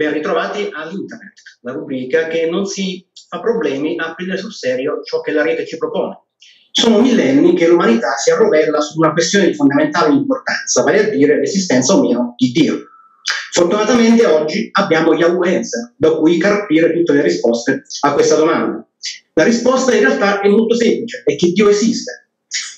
Ben ritrovati all'Internet, la rubrica che non si fa problemi a prendere sul serio ciò che la rete ci propone. Sono millenni che l'umanità si arrovella su una questione di fondamentale importanza, vale a dire l'esistenza o meno di Dio. Fortunatamente oggi abbiamo Yahoo Answer, da cui carpire tutte le risposte a questa domanda. La risposta in realtà è molto semplice, è che Dio esiste.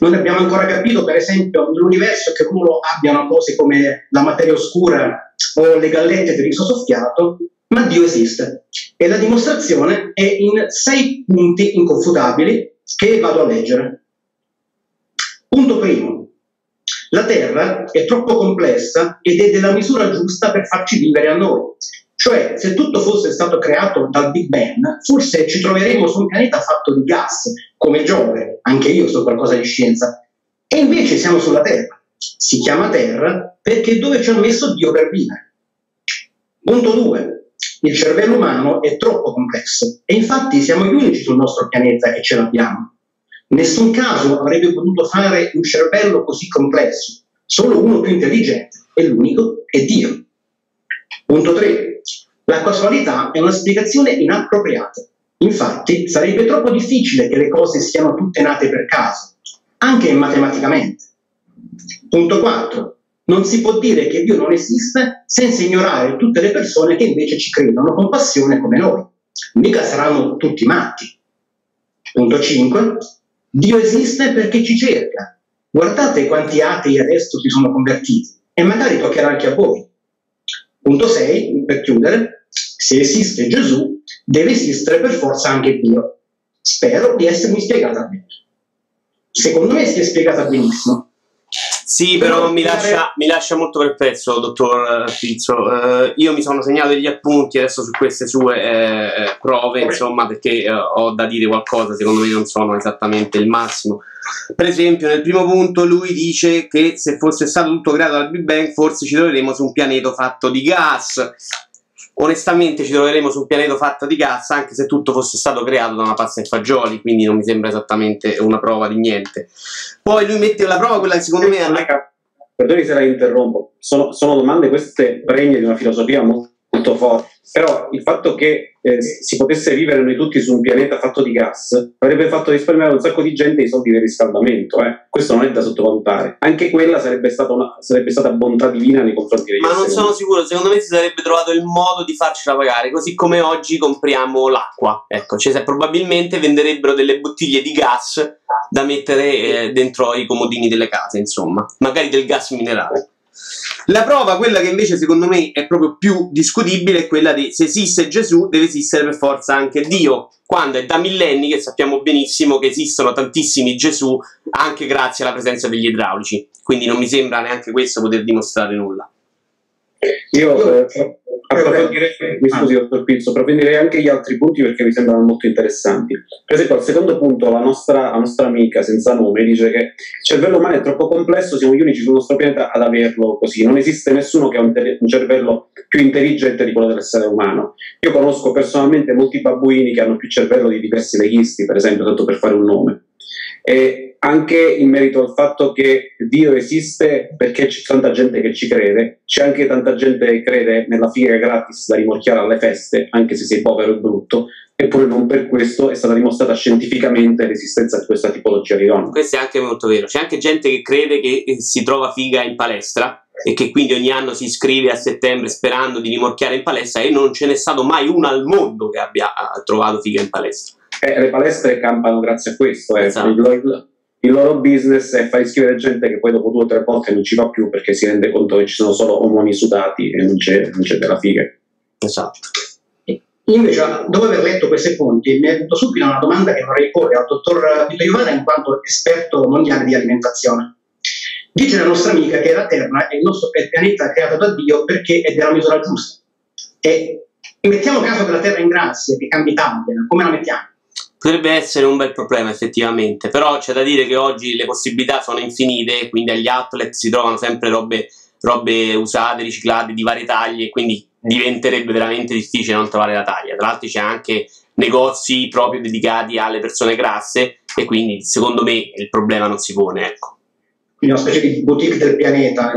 Non abbiamo ancora capito, per esempio, nell'universo che ruolo abbiano cose come la materia oscura o le gallette del riso soffiato, ma Dio esiste. E la dimostrazione è in sei punti inconfutabili che vado a leggere. Punto primo. La Terra è troppo complessa ed è della misura giusta per farci vivere a noi. Cioè, se tutto fosse stato creato dal Big Bang, forse ci troveremmo su un pianeta fatto di gas, come Giove, anche io so qualcosa di scienza, e invece siamo sulla Terra. Si chiama Terra perché dove ci ha messo Dio per vivere. Punto 2. Il cervello umano è troppo complesso e infatti siamo gli unici sul nostro pianeta che ce l'abbiamo. Nessun caso avrebbe potuto fare un cervello così complesso, solo uno più intelligente e l'unico è Dio. Punto 3. La casualità è una spiegazione inappropriata. Infatti sarebbe troppo difficile che le cose siano tutte nate per caso, anche matematicamente. Punto 4. Non si può dire che Dio non esiste senza ignorare tutte le persone che invece ci credono con passione come noi. Mica saranno tutti matti. Punto 5. Dio esiste perché ci cerca. Guardate quanti atei adesso si sono convertiti e magari toccherà anche a voi. Punto 6, per chiudere, se esiste Gesù, deve esistere per forza anche Dio. Spero di essermi spiegata bene. Secondo me si è spiegata benissimo. Sì, però mi lascia, mi lascia molto perplesso, dottor Pizzo. Uh, io mi sono segnato degli appunti adesso su queste sue eh, prove, insomma, perché uh, ho da dire qualcosa, secondo me non sono esattamente il massimo. Per esempio, nel primo punto lui dice che se fosse stato tutto creato dal Big Bang, forse ci troveremo su un pianeta fatto di gas onestamente ci troveremo su un pianeta fatto di gas anche se tutto fosse stato creato da una pasta e fagioli quindi non mi sembra esattamente una prova di niente poi lui mette la prova quella che secondo me è perdoni se la interrompo sono, sono domande queste pregne di una filosofia molto molto forte. Però il fatto che eh, si potesse vivere noi tutti su un pianeta fatto di gas avrebbe fatto risparmiare un sacco di gente i soldi del riscaldamento. Eh. Questo non è da sottovalutare. Anche quella sarebbe stata, una, sarebbe stata bontà divina nei confronti degli Ma non sono sicuro, secondo me si sarebbe trovato il modo di farcela pagare, così come oggi compriamo l'acqua. Ecco, cioè, probabilmente venderebbero delle bottiglie di gas da mettere eh, dentro i comodini delle case, insomma, magari del gas minerale. La prova, quella che invece secondo me è proprio più discutibile, è quella di se esiste Gesù deve esistere per forza anche Dio, quando è da millenni che sappiamo benissimo che esistono tantissimi Gesù anche grazie alla presenza degli idraulici, quindi non mi sembra neanche questo poter dimostrare nulla. Io eh, approfondirei, mi scusi dottor Pizzo, approfondirei anche gli altri punti perché mi sembrano molto interessanti. Per esempio al secondo punto la nostra, la nostra amica senza nome dice che il cervello umano è troppo complesso, siamo gli unici sul nostro pianeta ad averlo così, non esiste nessuno che ha un, un cervello più intelligente di quello dell'essere umano. Io conosco personalmente molti babbuini che hanno più cervello di diversi leghisti, per esempio, tanto per fare un nome. E anche in merito al fatto che Dio esiste perché c'è tanta gente che ci crede, c'è anche tanta gente che crede nella figa gratis da rimorchiare alle feste, anche se sei povero e brutto, eppure non per questo è stata dimostrata scientificamente l'esistenza di questa tipologia di donna. Questo è anche molto vero. C'è anche gente che crede che si trova figa in palestra e che quindi ogni anno si iscrive a settembre sperando di rimorchiare in palestra e non ce n'è stato mai uno al mondo che abbia trovato figa in palestra. Eh, le palestre campano grazie a questo. Eh. Esatto. Il, loro business è far iscrivere gente che poi dopo due o tre volte non ci va più perché si rende conto che ci sono solo omoni sudati e non c'è, non c'è della figa. Esatto. Invece, dopo aver letto queste fonti, mi è venuto subito una domanda che vorrei porre al dottor Vito Iovara in quanto esperto mondiale di alimentazione. Dice la nostra amica che la Terra è il nostro pianeta creato da Dio perché è della misura giusta. E mettiamo caso che la Terra è in grazia, che cambi taglia, come la mettiamo? Potrebbe essere un bel problema effettivamente, però c'è da dire che oggi le possibilità sono infinite, quindi agli outlet si trovano sempre robe, robe usate, riciclate di varie taglie, quindi diventerebbe veramente difficile non trovare la taglia. Tra l'altro c'è anche negozi proprio dedicati alle persone grasse e quindi secondo me il problema non si pone. Ecco. Quindi una specie di boutique del pianeta.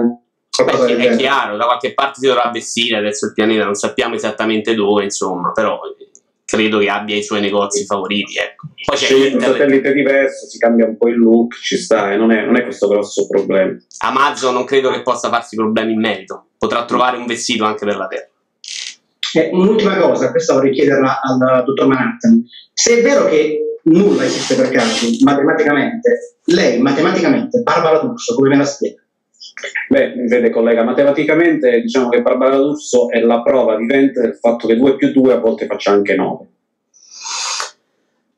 Beh, sì, è chiaro, da qualche parte si dovrà vestire adesso il pianeta, non sappiamo esattamente dove, insomma, però credo che abbia i suoi negozi favoriti. Ecco. Poi c'è un satellite diverso, si cambia un po' il look, ci sta, e non è, non è questo grosso problema. Amazon non credo che possa farsi problemi in merito, potrà trovare un vestito anche per la Terra. Eh, un'ultima cosa, questa vorrei chiederla al dottor Manhattan. Se è vero che nulla esiste per caso, matematicamente, lei matematicamente, Barbara D'Urso, come me la spiega? Beh, vede collega, matematicamente diciamo che Barbara D'Urso è la prova vivente del fatto che 2 più 2 a volte faccia anche 9.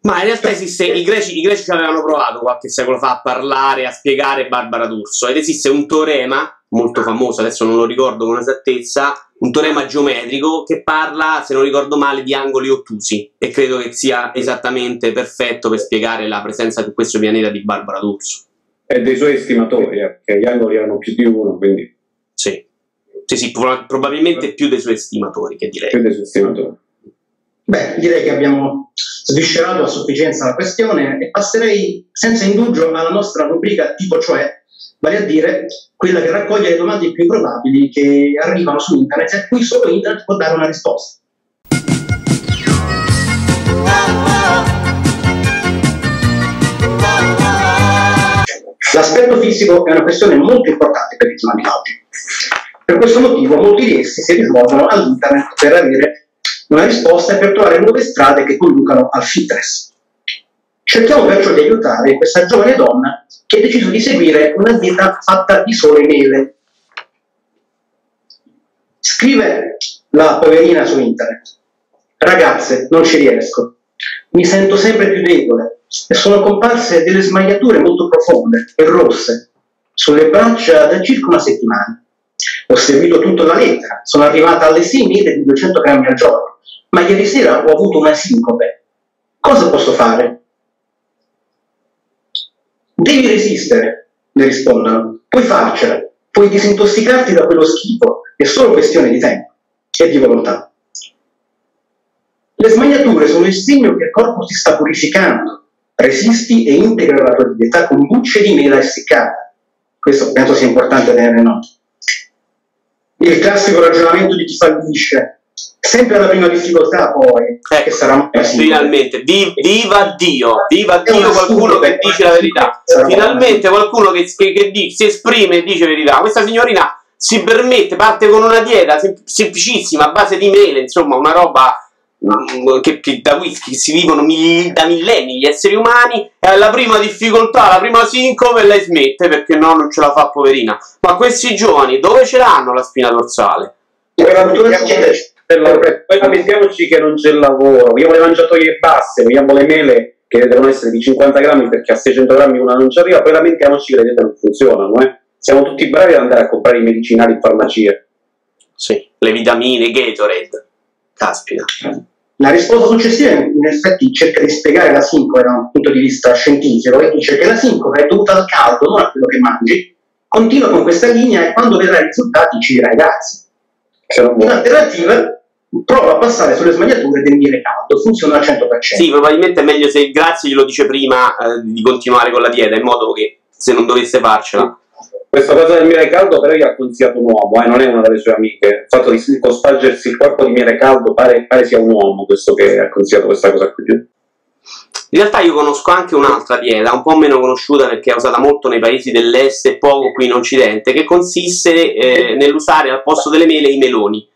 Ma in realtà esiste, i greci, i greci ci avevano provato qualche secolo fa a parlare, a spiegare Barbara D'Urso ed esiste un teorema molto famoso, adesso non lo ricordo con esattezza, un teorema geometrico che parla, se non ricordo male, di angoli ottusi e credo che sia esattamente perfetto per spiegare la presenza di questo pianeta di Barbara D'Urso. E dei suoi estimatori, eh, che gli angoli erano più di uno, quindi... Sì, sì, sì probabilmente più dei suoi estimatori, che direi. Più dei suoi estimatori. Beh, direi che abbiamo sviscerato a sufficienza la questione e passerei senza indugio alla nostra rubrica tipo cioè, vale a dire quella che raccoglie le domande più improbabili che arrivano su internet e a cui solo internet può dare una risposta. L'aspetto fisico è una questione molto importante per i giovani oggi. Per questo motivo molti di essi si rivolgono all'internet per avere una risposta e per trovare nuove strade che conducano al fitness. Cerchiamo perciò di aiutare questa giovane donna che ha deciso di seguire una dieta fatta di sole mele. Scrive la poverina su internet. Ragazze, non ci riesco. Mi sento sempre più debole e sono comparse delle smagliature molto profonde e rosse sulle braccia da circa una settimana. Ho seguito tutta la lettera, sono arrivata alle 6 mele di 200 grammi al giorno, ma ieri sera ho avuto una sincope. Cosa posso fare? Devi resistere, le rispondono. Puoi farcela, puoi disintossicarti da quello schifo, è solo questione di tempo e di volontà. Le smagliature sono il segno che il corpo si sta purificando. Resisti e integra la tua dieta con bucce di mela essiccata. Questo penso sia importante tenere nota. Il classico ragionamento di chi fallisce, sempre alla prima difficoltà poi ecco, che sarà finalmente. Di, viva Dio. Viva Dio qualcuno che dice la verità. Finalmente qualcuno che, che, che di, si esprime e dice la verità. Questa signorina si permette parte con una dieta semplicissima a base di mele insomma una roba che, che da whisky si vivono mil, da millenni gli esseri umani e alla prima difficoltà, la prima sincope lei smette perché no non ce la fa poverina ma questi giovani dove ce l'hanno la spina dorsale? poi lamentiamoci che non c'è il lavoro, vogliamo le mangiatoie basse, vogliamo le mele che devono essere di 50 grammi perché a 600 grammi una non ci arriva, poi lamentiamoci che le diete non funzionano. Eh? Siamo tutti bravi ad andare a comprare i medicinali in farmacia. Sì, le vitamine, Gatorade. Caspita. La risposta successiva in effetti cerca di spiegare la sincope da un punto di vista scientifico e dice che la sincope è dovuta al caldo, non a quello che mangi. Continua con questa linea e quando vedrai i risultati ci dirai grazie. In alternativa, prova a passare sulle smagliature del miele caldo, funziona al 100%. Sì, probabilmente è meglio se il grazie glielo dice prima eh, di continuare con la dieta, in modo che se non dovesse farcela. Questa cosa del miele caldo però gli ha consigliato un uomo, eh, non è una delle sue amiche. Il fatto di cospargersi il corpo di miele caldo pare, pare sia un uomo questo che ha consigliato questa cosa qui. In realtà io conosco anche un'altra dieta, un po' meno conosciuta perché è usata molto nei paesi dell'est e poco qui in Occidente, che consiste eh, nell'usare al posto delle mele i meloni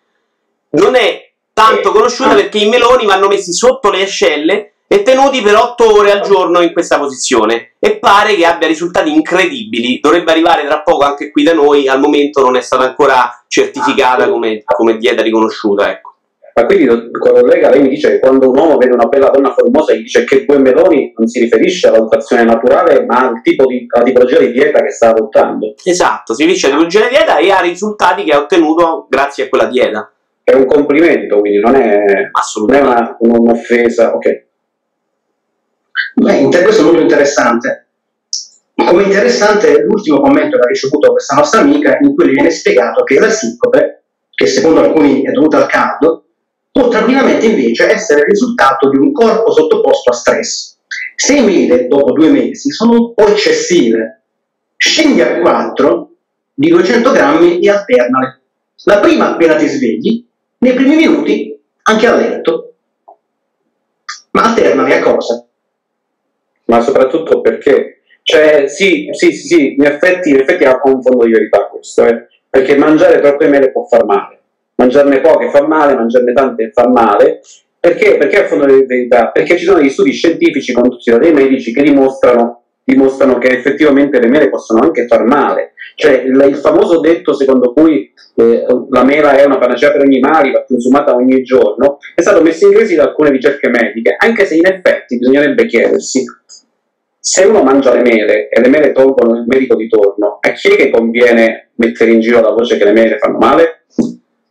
non è tanto conosciuta perché i meloni vanno messi sotto le ascelle e tenuti per 8 ore al giorno in questa posizione e pare che abbia risultati incredibili dovrebbe arrivare tra poco anche qui da noi al momento non è stata ancora certificata come, come dieta riconosciuta ecco. Ma quindi, collega, lei mi dice che quando un uomo vede una bella donna formosa gli dice che due meloni non si riferisce alla valutazione naturale, ma al tipo di, alla tipologia di dieta che sta adottando. Esatto, si riferisce alla tipologia di dieta e ai risultati che ha ottenuto grazie a quella dieta è un complimento, quindi non è, assolutamente non è una, un'offesa. Ok. Beh, questo è molto interessante. Come interessante è l'ultimo commento che ha ricevuto questa nostra amica in cui le viene spiegato che la sincope, che secondo alcuni è dovuta al caldo, può tranquillamente invece essere il risultato di un corpo sottoposto a stress. Sei mele dopo due mesi sono un po' eccessive. Scendi a quattro di 200 grammi e alternale. La prima appena ti svegli, nei primi minuti anche a letto. Ma alternale a cosa? Ma soprattutto perché, cioè, sì, sì, sì, sì in, effetti, in effetti ha un fondo di verità questo, eh? perché mangiare troppe mele può far male, mangiarne poche fa male, mangiarne tante fa male, perché? Perché a fondo di verità? Perché ci sono degli studi scientifici condotti da dei medici che dimostrano, dimostrano, che effettivamente le mele possono anche far male. Cioè il, il famoso detto secondo cui eh, la mela è una panacea per ogni male, va consumata ogni giorno, è stato messo in crisi da alcune ricerche mediche, anche se in effetti bisognerebbe chiedersi se uno mangia le mele e le mele tolgono il medico di torno, a chi è che conviene mettere in giro la voce che le mele fanno male?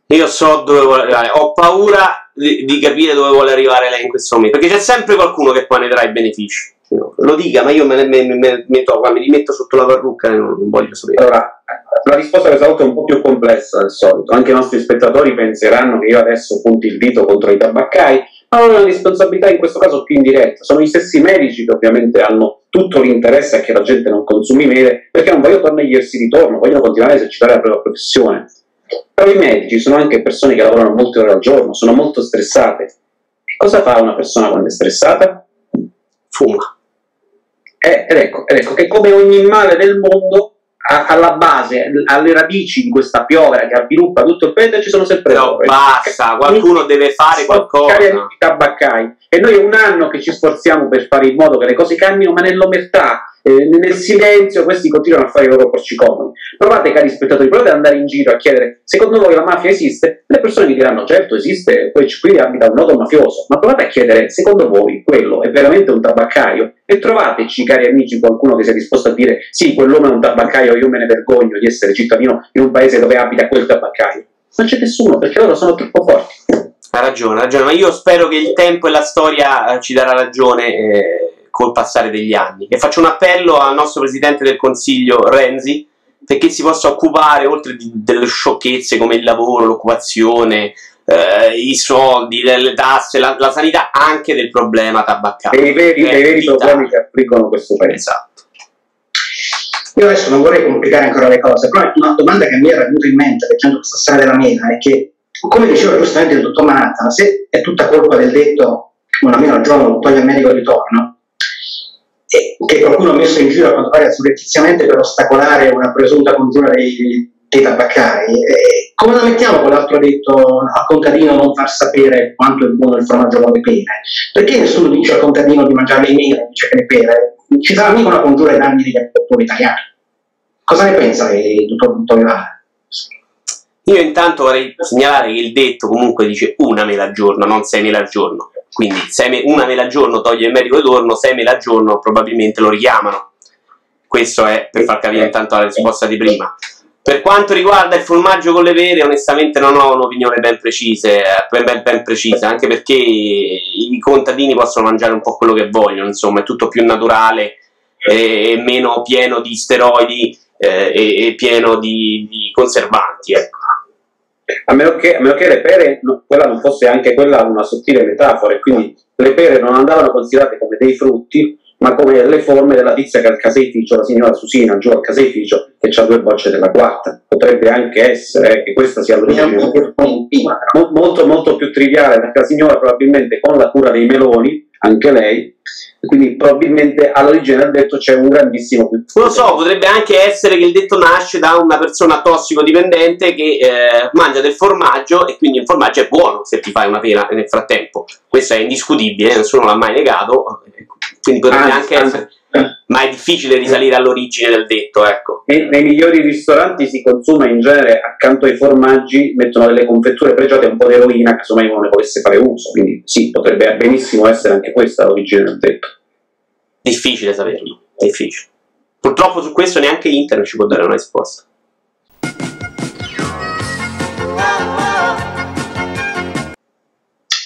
Io so dove vuole arrivare, ho paura di, di, capire dove vuole arrivare lei in questo momento, perché c'è sempre qualcuno che poi ne trarrà i benefici. Lo dica, ma io me, me, me, me, metto, mi rimetto sotto la parrucca e non, non voglio sapere. Allora, la risposta questa volta è un po' più complessa del solito. Anche i nostri spettatori penseranno che io adesso punti il dito contro i tabaccai, ma hanno una responsabilità in questo caso più indiretta. Sono gli stessi medici che ovviamente hanno tutto l'interesse a che la gente non consumi mele, perché non vogliono togliersi di torno, vogliono continuare a esercitare la propria professione. Però i medici sono anche persone che lavorano molte ore al giorno, sono molto stressate. Cosa fa una persona quando è stressata? Fuma. Eh, ed, ecco, ed ecco che come ogni male del mondo, a, alla base, alle radici di questa piovra che avviluppa tutto il paese ci sono sempre no, basta, qualcuno deve fare qualcosa. Tabaccai. E noi è un anno che ci sforziamo per fare in modo che le cose cambino, ma nell'omertà, eh, nel silenzio questi continuano a fare i loro porci comodi. Provate, cari spettatori, provate ad andare in giro a chiedere, secondo voi la mafia esiste? Le persone vi diranno, certo esiste, poi qui abita un nodo mafioso, ma provate a chiedere, secondo voi quello è veramente un tabaccaio? E trovateci, cari amici, qualcuno che sia disposto a dire, sì, quell'uomo è un tabaccaio, io me ne vergogno di essere cittadino in un paese dove abita quel tabaccaio. Non c'è nessuno, perché loro sono troppo forti. Ha ragione, ha ragione, ma io spero che il tempo e la storia eh, ci darà ragione. Eh col passare degli anni. E faccio un appello al nostro Presidente del Consiglio Renzi perché si possa occupare, oltre di, delle sciocchezze come il lavoro, l'occupazione, eh, i soldi, le, tasse, la, la, sanità, anche del problema tabaccario. Dei veri, dei veri problemi che affliggono questo paese. Esatto. Io adesso non vorrei complicare ancora le cose, però una domanda che mi era venuta in mente leggendo questa storia della mela è che, come diceva giustamente il dottor Manhattan, se è tutta colpa del detto una mela al giorno toglie il medico di torno, che qualcuno ha messo in giro a quanto pare surrettiziamente per ostacolare una presunta congiura dei, dei tabaccari. E come la mettiamo con l'altro detto al contadino non far sapere quanto è buono il formaggio con le pere? Perché nessuno dice al contadino di mangiare le mele, dice che le pere? Ci sarà mica una congiura ai danni degli agricoltori italiani. Cosa ne pensa il dottor Vittorio Io intanto vorrei segnalare che il detto comunque dice una mela al giorno, non sei mele al giorno quindi me- una mela al giorno toglie il medico di torno, sei mele al giorno probabilmente lo richiamano. Questo è per far capire intanto la risposta di prima. Per quanto riguarda il formaggio con le vere, onestamente non ho un'opinione ben, precise, ben, ben, precisa, anche perché i contadini possono mangiare un po' quello che vogliono, insomma, è tutto più naturale e meno pieno di steroidi eh, e, e, pieno di, di conservanti. Ecco. A meno, che, a meno che le pere, no, quella non fosse anche quella una sottile metafora, e quindi le pere non andavano considerate come dei frutti, ma come le forme della tizia che al caseificio, la signora Susina, giù al caseificio, che ha due bocce della quarta. Potrebbe anche essere che questa sia l'origine molto, molto più triviale, perché la signora probabilmente con la cura dei meloni, anche lei, quindi probabilmente all'origine del detto c'è un grandissimo Non lo so, potrebbe anche essere che il detto nasce da una persona tossicodipendente che eh, mangia del formaggio e quindi il formaggio è buono se ti fai una pera nel frattempo. Questo è indiscutibile, nessuno l'ha mai negato, quindi potrebbe anzi, anche essere ma è difficile risalire all'origine del detto, ecco. Nei, nei, migliori ristoranti si consuma in genere accanto ai formaggi mettono delle confetture pregiate e un po' di eroina, casomai uno ne potesse fare uso, quindi sì, potrebbe benissimo essere anche questa l'origine del detto. Difficile saperlo, difficile. Purtroppo su questo neanche internet ci può dare una risposta.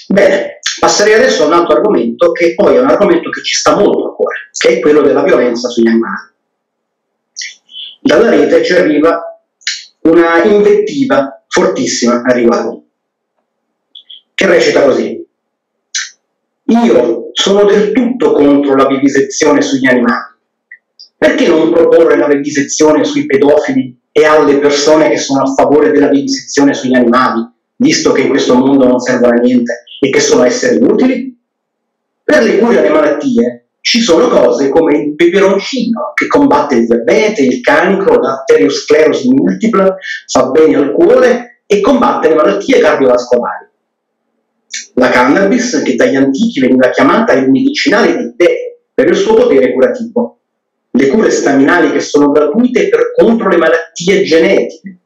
Bene, passerei adesso a un altro argomento che poi è un argomento che ci sta molto a cuore, che è quello della violenza sugli animali. Dalla rete ci arriva una invettiva fortissima a riguardo, che recita così. Io sono del tutto contro la vivisezione sugli animali. Perché non proporre la vivisezione sui pedofili e alle persone che sono a favore della vivisezione sugli animali, visto che in questo mondo non servono a niente e che sono esseri inutili? Per le cure alle malattie ci sono cose come il peperoncino che combatte il diabete, il cancro, l'arteriosclerosi multipla, fa bene al cuore e combatte le malattie cardiovascolari. La cannabis, che dagli antichi veniva chiamata il medicinale di dei per il suo potere curativo. Le cure staminali che sono gratuite per contro le malattie genetiche.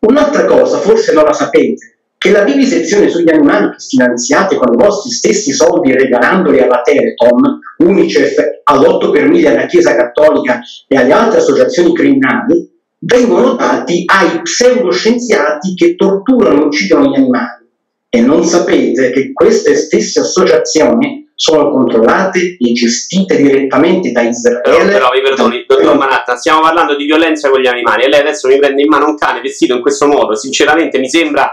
Un'altra cosa, forse non la sapete, che la vivisezione sugli animali che finanziate con i vostri stessi soldi regalandoli alla Teleton, Unicef, all'8 per 1000 alla Chiesa Cattolica e alle altre associazioni criminali, vengono dati ai pseudoscienziati che torturano e uccidono gli animali. E non sapete che queste stesse associazioni sono controllate e gestite direttamente da Israele. Però, però vi perdoni, dottor Manatta, stiamo parlando di violenza con gli animali e lei adesso mi prende in mano un cane vestito in questo modo. Sinceramente mi sembra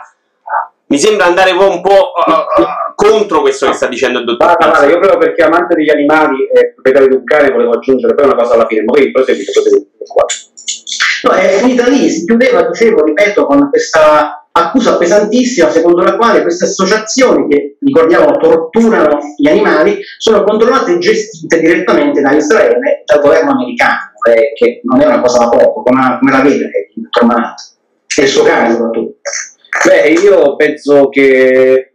mi sembra andare un po' uh, uh, contro questo che sta dicendo il dottor. Guarda, guarda, io proprio perché amante degli animali e proprietario di un cane volevo aggiungere poi una cosa alla fine, ma poi proseguite, proseguite. No, è finita lì, si chiudeva, dicevo, ripeto, con questa accusa pesantissima secondo la quale queste associazioni che, ricordiamo, torturano gli animali sono controllate e gestite direttamente da Israele e dal governo americano, eh, che non è una cosa da poco, come, come la vede il dottor Manat, e il suo cane soprattutto. Beh, io penso che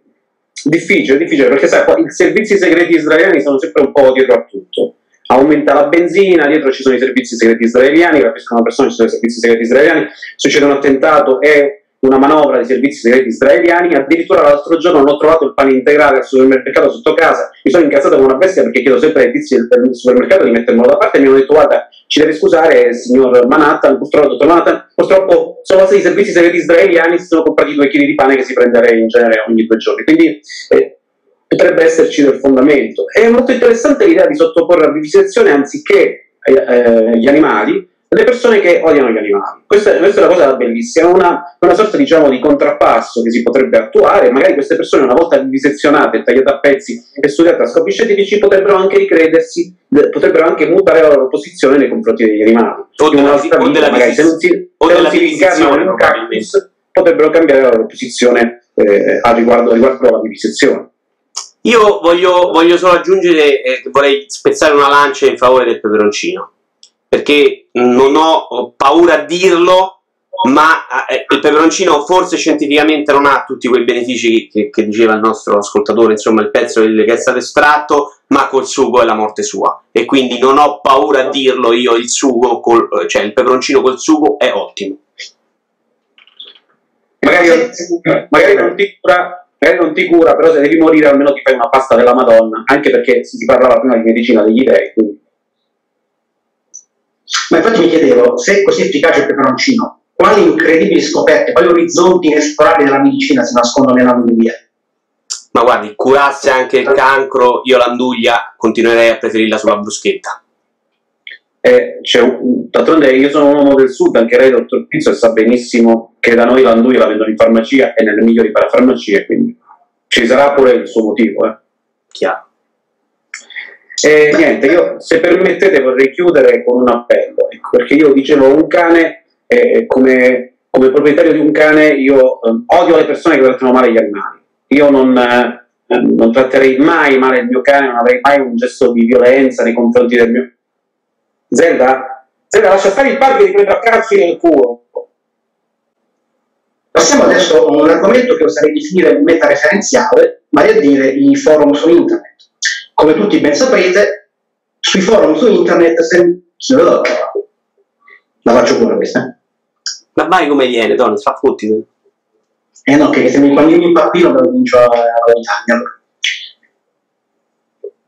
difficile, difficile, perché sai, i servizi segreti israeliani sono sempre un po' dietro a tutto. Aumenta la benzina, dietro ci sono i servizi segreti israeliani, rapiscono persone, ci sono i servizi segreti israeliani, succede un attentato e una manovra di servizi segreti israeliani, addirittura l'altro giorno non ho trovato il pane integrale al supermercato sotto casa, mi sono incazzato come una bestia perché chiedo sempre ai tizi del supermercato di mettermelo da parte e mi hanno detto guarda ci deve scusare signor Manhattan, purtroppo dottor Manhattan, purtroppo sono stati i servizi segreti israeliani si sono comprati due chili di pane che si prende in genere ogni due giorni, quindi eh, potrebbe esserci del fondamento. È molto interessante l'idea di sottoporre a vivisezione anziché eh, eh, gli animali le persone che odiano gli animali. Questa, questa è una cosa bellissima, è una, una, sorta diciamo, di contrappasso che si potrebbe attuare, magari queste persone una volta disezionate, tagliate a pezzi e studiate a scopi scientifici potrebbero anche ricredersi, potrebbero anche mutare la loro posizione nei confronti degli animali. O della, vita, magari, se non si, o se non si incarnano in un cactus, potrebbero cambiare la loro posizione eh, a riguardo, riguardo alla vivisezione. Io voglio, voglio solo aggiungere eh, vorrei spezzare una lancia in favore del peperoncino perché non ho paura a dirlo, ma eh, il peperoncino forse scientificamente non ha tutti quei benefici che, che, diceva il nostro ascoltatore, insomma il pezzo che è stato estratto, ma col sugo è la morte sua. E quindi non ho paura a dirlo io, il sugo, col, cioè il peperoncino col sugo è ottimo. Magari, magari, non ti cura, magari non ti cura, però se devi morire almeno ti fai una pasta della Madonna, anche perché si parlava prima di medicina degli dei, quindi ma infatti mi chiedevo, se è così efficace il peperoncino, quali incredibili scoperte, quali orizzonti inesplorabili della medicina si nascondono nella nell'anduglia? Ma guardi, curasse anche il cancro, io l'anduglia continuerei a preferirla sulla bruschetta. Eh, d'altronde io sono un uomo del sud, anche lei, dottor Pizzo, e sa benissimo che da noi l'anduglia la vendono in farmacia e nelle migliori parafarmacie, quindi ci sarà pure il suo motivo. Eh. Chiaro. E niente, io se permettete vorrei chiudere con un appello, ecco, perché io dicevo un cane, eh, come, come, proprietario di un cane, io eh, odio le persone che trattano male gli animali. Io non, eh, non tratterei mai male il mio cane, non avrei mai un gesto di violenza nei confronti del mio... Zelda? Zelda, lascia stare il padre di prendere a calci nel culo. Passiamo adesso a un argomento che oserei definire metareferenziale, vale a dire i forum su internet come tutti ben saprete, sui forum su internet se... la faccio pure questa. Ma vai come viene, Tony, fa futti. Eh no, che se mi, quando io mi impappino me lo comincio a valutare.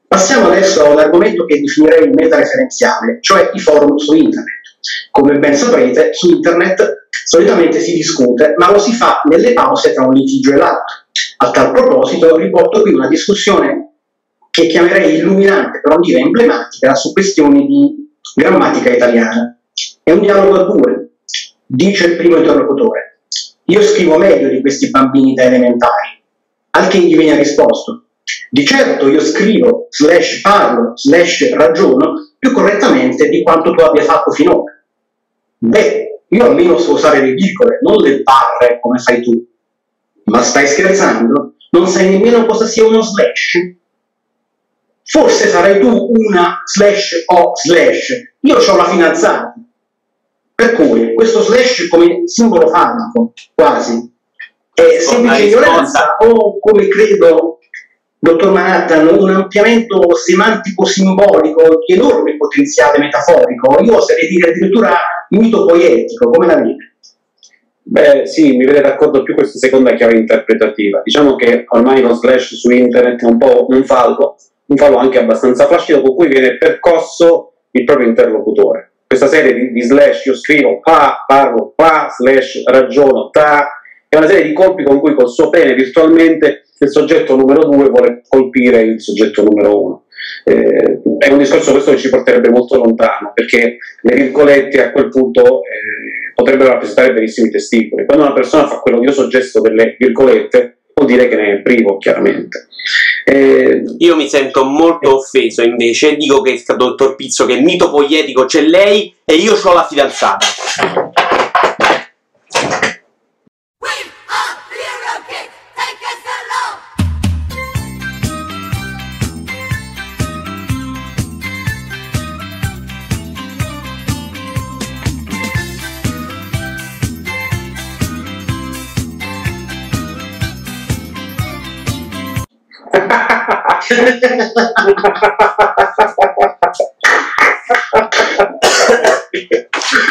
Passiamo adesso a un argomento che definirei meta-referenziale, cioè i forum su internet. Come ben saprete, su internet solitamente si discute, ma lo si fa nelle pause tra un litigio e l'altro. A tal proposito riporto qui una discussione che chiamerei illuminante, per non dire emblematica, su questioni di grammatica italiana. È un dialogo a due, dice il primo interlocutore. Io scrivo meglio di questi bambini da elementari, al che gli viene risposto. Di certo io scrivo, slash parlo, slash ragiono più correttamente di quanto tu abbia fatto finora. Beh, io almeno so usare le virgole, non le barre come fai tu. Ma stai scherzando? Non sai nemmeno cosa sia uno slash? Forse sarai tu una slash o slash. Io ho la fidanzata. Per cui questo slash come simbolo famico, quasi, è semplice ignoranza o come credo dottor Manhattan, un ampliamento semantico-simbolico di enorme potenziale metaforico, io oserei dire addirittura mito-poetico, come la vede? Beh, sì, mi vede d'accordo più questa seconda chiave interpretativa. Diciamo che ormai lo slash su internet è un po' un fallo, un fallo anche abbastanza flascido con cui viene percosso il proprio interlocutore. Questa serie di, di slash, io scrivo pa, parlo pa, slash, ragiono ta, è una serie di colpi con cui col suo pene virtualmente il soggetto numero 2 vuole colpire il soggetto numero 1. Eh, è un discorso questo che ci porterebbe molto lontano, perché le virgolette a quel punto eh, potrebbero rappresentare benissimo i testicoli. Quando una persona fa quell'odioso gesto delle virgolette, vuol dire che ne è privo, chiaramente. Eh, Io mi sento molto offeso invece, dico che il dottor Pizzo che il mito poietico c'è lei e io ho la fidanzata.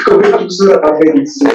Come chiusura va benissimo.